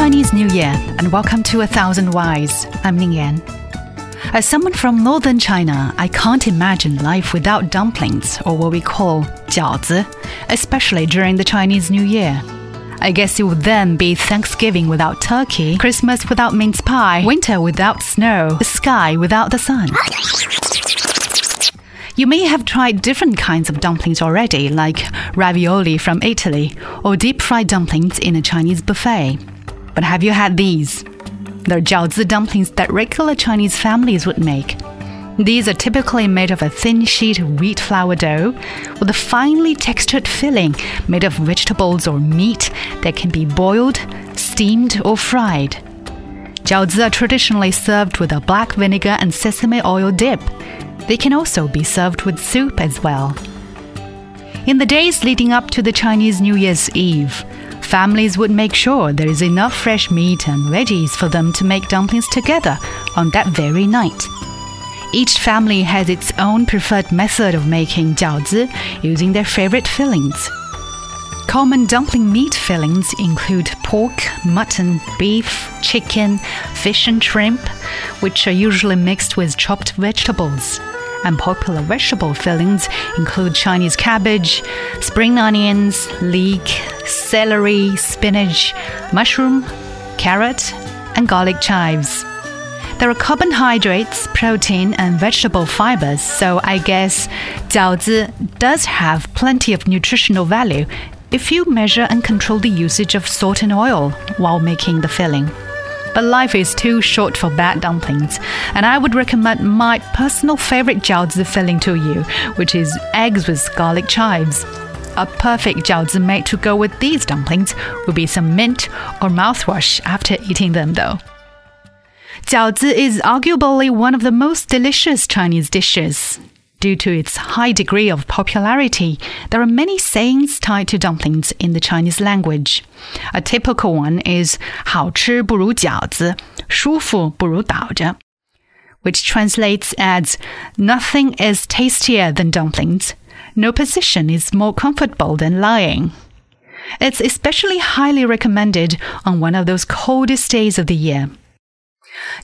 Chinese New Year and welcome to A Thousand Whys. I'm Ning Yan. As someone from northern China, I can't imagine life without dumplings, or what we call jiaozi, especially during the Chinese New Year. I guess it would then be Thanksgiving without turkey, Christmas without mince pie, winter without snow, the sky without the sun. You may have tried different kinds of dumplings already, like ravioli from Italy or deep fried dumplings in a Chinese buffet. But have you had these? They're jiaozi dumplings that regular Chinese families would make. These are typically made of a thin sheet of wheat flour dough with a finely textured filling made of vegetables or meat that can be boiled, steamed, or fried. Jiaozi are traditionally served with a black vinegar and sesame oil dip. They can also be served with soup as well. In the days leading up to the Chinese New Year's Eve, families would make sure there is enough fresh meat and veggies for them to make dumplings together on that very night. Each family has its own preferred method of making jiaozi using their favorite fillings. Common dumpling meat fillings include pork, mutton, beef, chicken, fish, and shrimp, which are usually mixed with chopped vegetables and popular vegetable fillings include Chinese cabbage, spring onions, leek, celery, spinach, mushroom, carrot, and garlic chives. There are carbohydrates, protein, and vegetable fibers, so I guess jiaozi does have plenty of nutritional value if you measure and control the usage of salt and oil while making the filling. But life is too short for bad dumplings, and I would recommend my personal favorite jiaozi filling to you, which is eggs with garlic chives. A perfect jiaozi made to go with these dumplings would be some mint or mouthwash after eating them, though. Jiaozi is arguably one of the most delicious Chinese dishes. Due to its high degree of popularity, there are many sayings tied to dumplings in the Chinese language. A typical one is 好吃不如饺子,舒服不如倒着, which translates as nothing is tastier than dumplings. No position is more comfortable than lying. It's especially highly recommended on one of those coldest days of the year.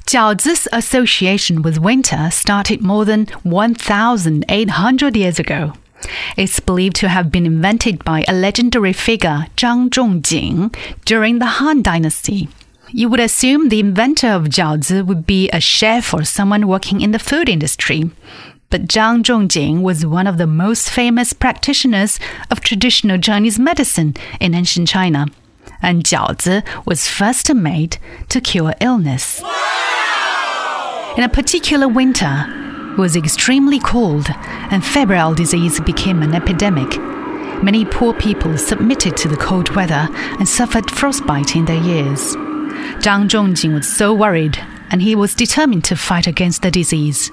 Jiaozi's association with winter started more than 1,800 years ago. It's believed to have been invented by a legendary figure, Zhang Zhongjing, during the Han Dynasty. You would assume the inventor of jiaozi would be a chef or someone working in the food industry. But Zhang Zhongjing was one of the most famous practitioners of traditional Chinese medicine in ancient China and jiaozi was first made to cure illness. In a particular winter, it was extremely cold, and febrile disease became an epidemic. Many poor people submitted to the cold weather and suffered frostbite in their ears. Zhang Zhongjing was so worried, and he was determined to fight against the disease.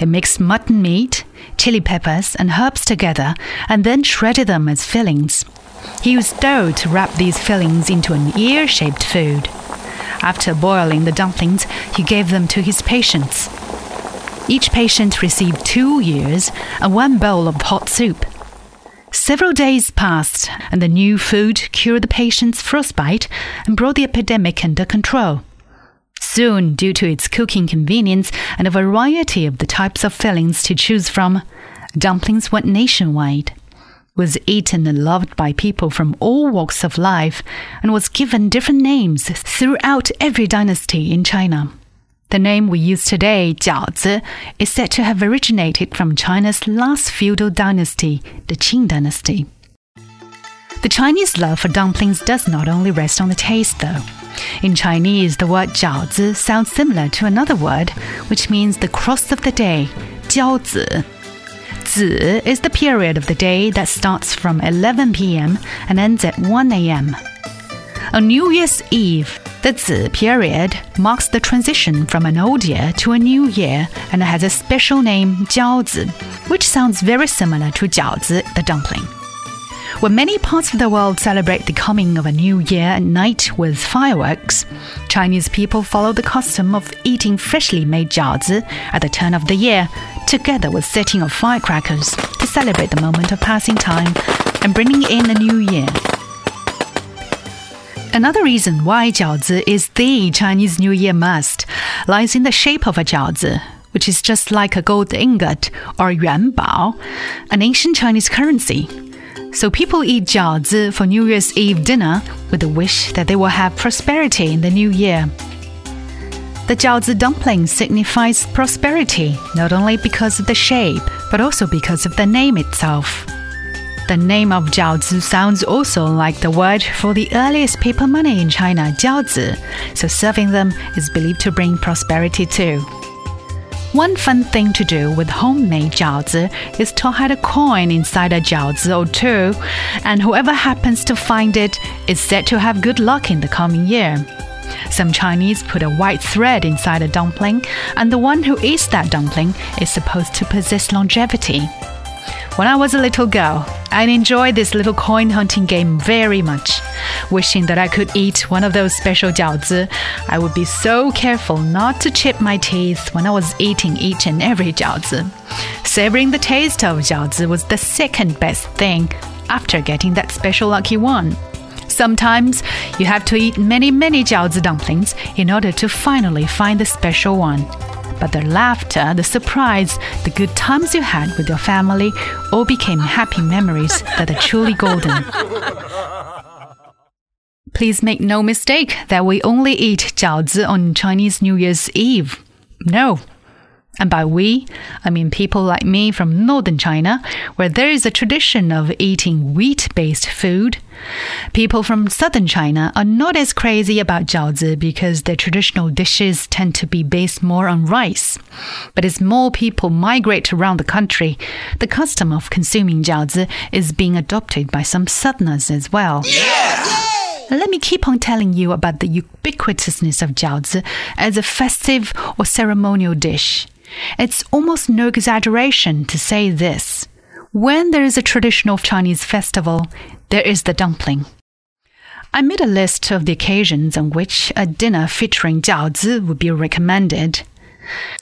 He mixed mutton meat, chili peppers, and herbs together, and then shredded them as fillings. He used dough to wrap these fillings into an ear shaped food. After boiling the dumplings, he gave them to his patients. Each patient received two ears and one bowl of hot soup. Several days passed, and the new food cured the patient's frostbite and brought the epidemic under control. Soon, due to its cooking convenience and a variety of the types of fillings to choose from, dumplings went nationwide was eaten and loved by people from all walks of life and was given different names throughout every dynasty in China. The name we use today, Jiaozi, is said to have originated from China's last feudal dynasty, the Qing dynasty. The Chinese love for dumplings does not only rest on the taste, though. In Chinese, the word jiaozi sounds similar to another word, which means the cross of the day, jiaozi, Zi is the period of the day that starts from 11 p.m. and ends at 1 a.m. On New Year's Eve, the Zi period marks the transition from an old year to a new year and has a special name, Jiaozi, which sounds very similar to Jiaozi, the dumpling. When many parts of the world celebrate the coming of a new year at night with fireworks, Chinese people follow the custom of eating freshly made jiaozi at the turn of the year, together with setting of firecrackers to celebrate the moment of passing time and bringing in a new year. Another reason why jiaozi is the Chinese New Year must lies in the shape of a jiaozi, which is just like a gold ingot or yuanbao, an ancient Chinese currency. So people eat jiaozi for New Year's Eve dinner with the wish that they will have prosperity in the new year. The jiaozi dumpling signifies prosperity, not only because of the shape, but also because of the name itself. The name of jiaozi sounds also like the word for the earliest paper money in China, jiaozi, so serving them is believed to bring prosperity too. One fun thing to do with homemade jiaozi is to hide a coin inside a jiaozi or two, and whoever happens to find it is said to have good luck in the coming year. Some Chinese put a white thread inside a dumpling, and the one who eats that dumpling is supposed to possess longevity. When I was a little girl, I enjoyed this little coin hunting game very much. Wishing that I could eat one of those special jiaozi, I would be so careful not to chip my teeth when I was eating each and every jiaozi. Savoring the taste of jiaozi was the second best thing after getting that special lucky one. Sometimes you have to eat many, many jiaozi dumplings in order to finally find the special one. But the laughter, the surprise, the good times you had with your family all became happy memories that are truly golden. Please make no mistake that we only eat jiaozi on Chinese New Year's Eve. No, and by we, I mean people like me from northern China, where there is a tradition of eating wheat based food. People from southern China are not as crazy about jiaozi because their traditional dishes tend to be based more on rice. But as more people migrate around the country, the custom of consuming jiaozi is being adopted by some southerners as well. Yeah! Let me keep on telling you about the ubiquitousness of jiaozi as a festive or ceremonial dish. It's almost no exaggeration to say this. When there is a traditional Chinese festival, there is the dumpling. I made a list of the occasions on which a dinner featuring jiaozi would be recommended.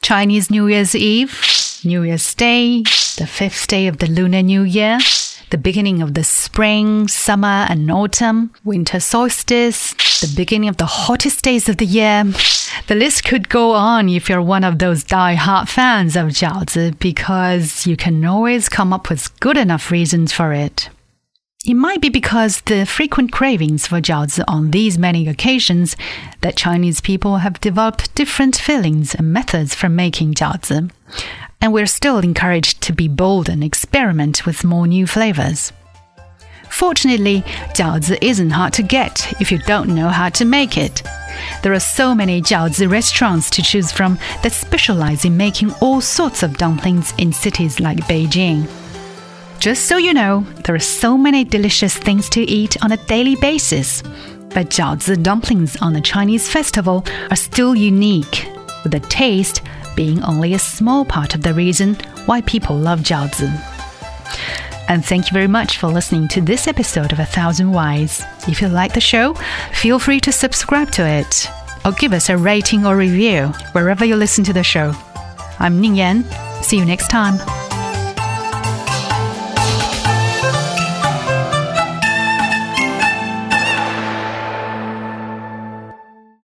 Chinese New Year's Eve, New Year's Day, the fifth day of the Lunar New Year, the beginning of the spring, summer, and autumn, winter solstice, the beginning of the hottest days of the year. The list could go on if you're one of those die-hard fans of jiaozi because you can always come up with good enough reasons for it. It might be because the frequent cravings for jiaozi on these many occasions that Chinese people have developed different fillings and methods for making jiaozi and we're still encouraged to be bold and experiment with more new flavors. Fortunately, jiaozi isn't hard to get if you don't know how to make it. There are so many jiaozi restaurants to choose from that specialize in making all sorts of dumplings in cities like Beijing. Just so you know, there are so many delicious things to eat on a daily basis. But jiaozi dumplings on the Chinese festival are still unique, with the taste being only a small part of the reason why people love jiaozi. And thank you very much for listening to this episode of A Thousand Whys. If you like the show, feel free to subscribe to it or give us a rating or review wherever you listen to the show. I'm Ning Yan. See you next time.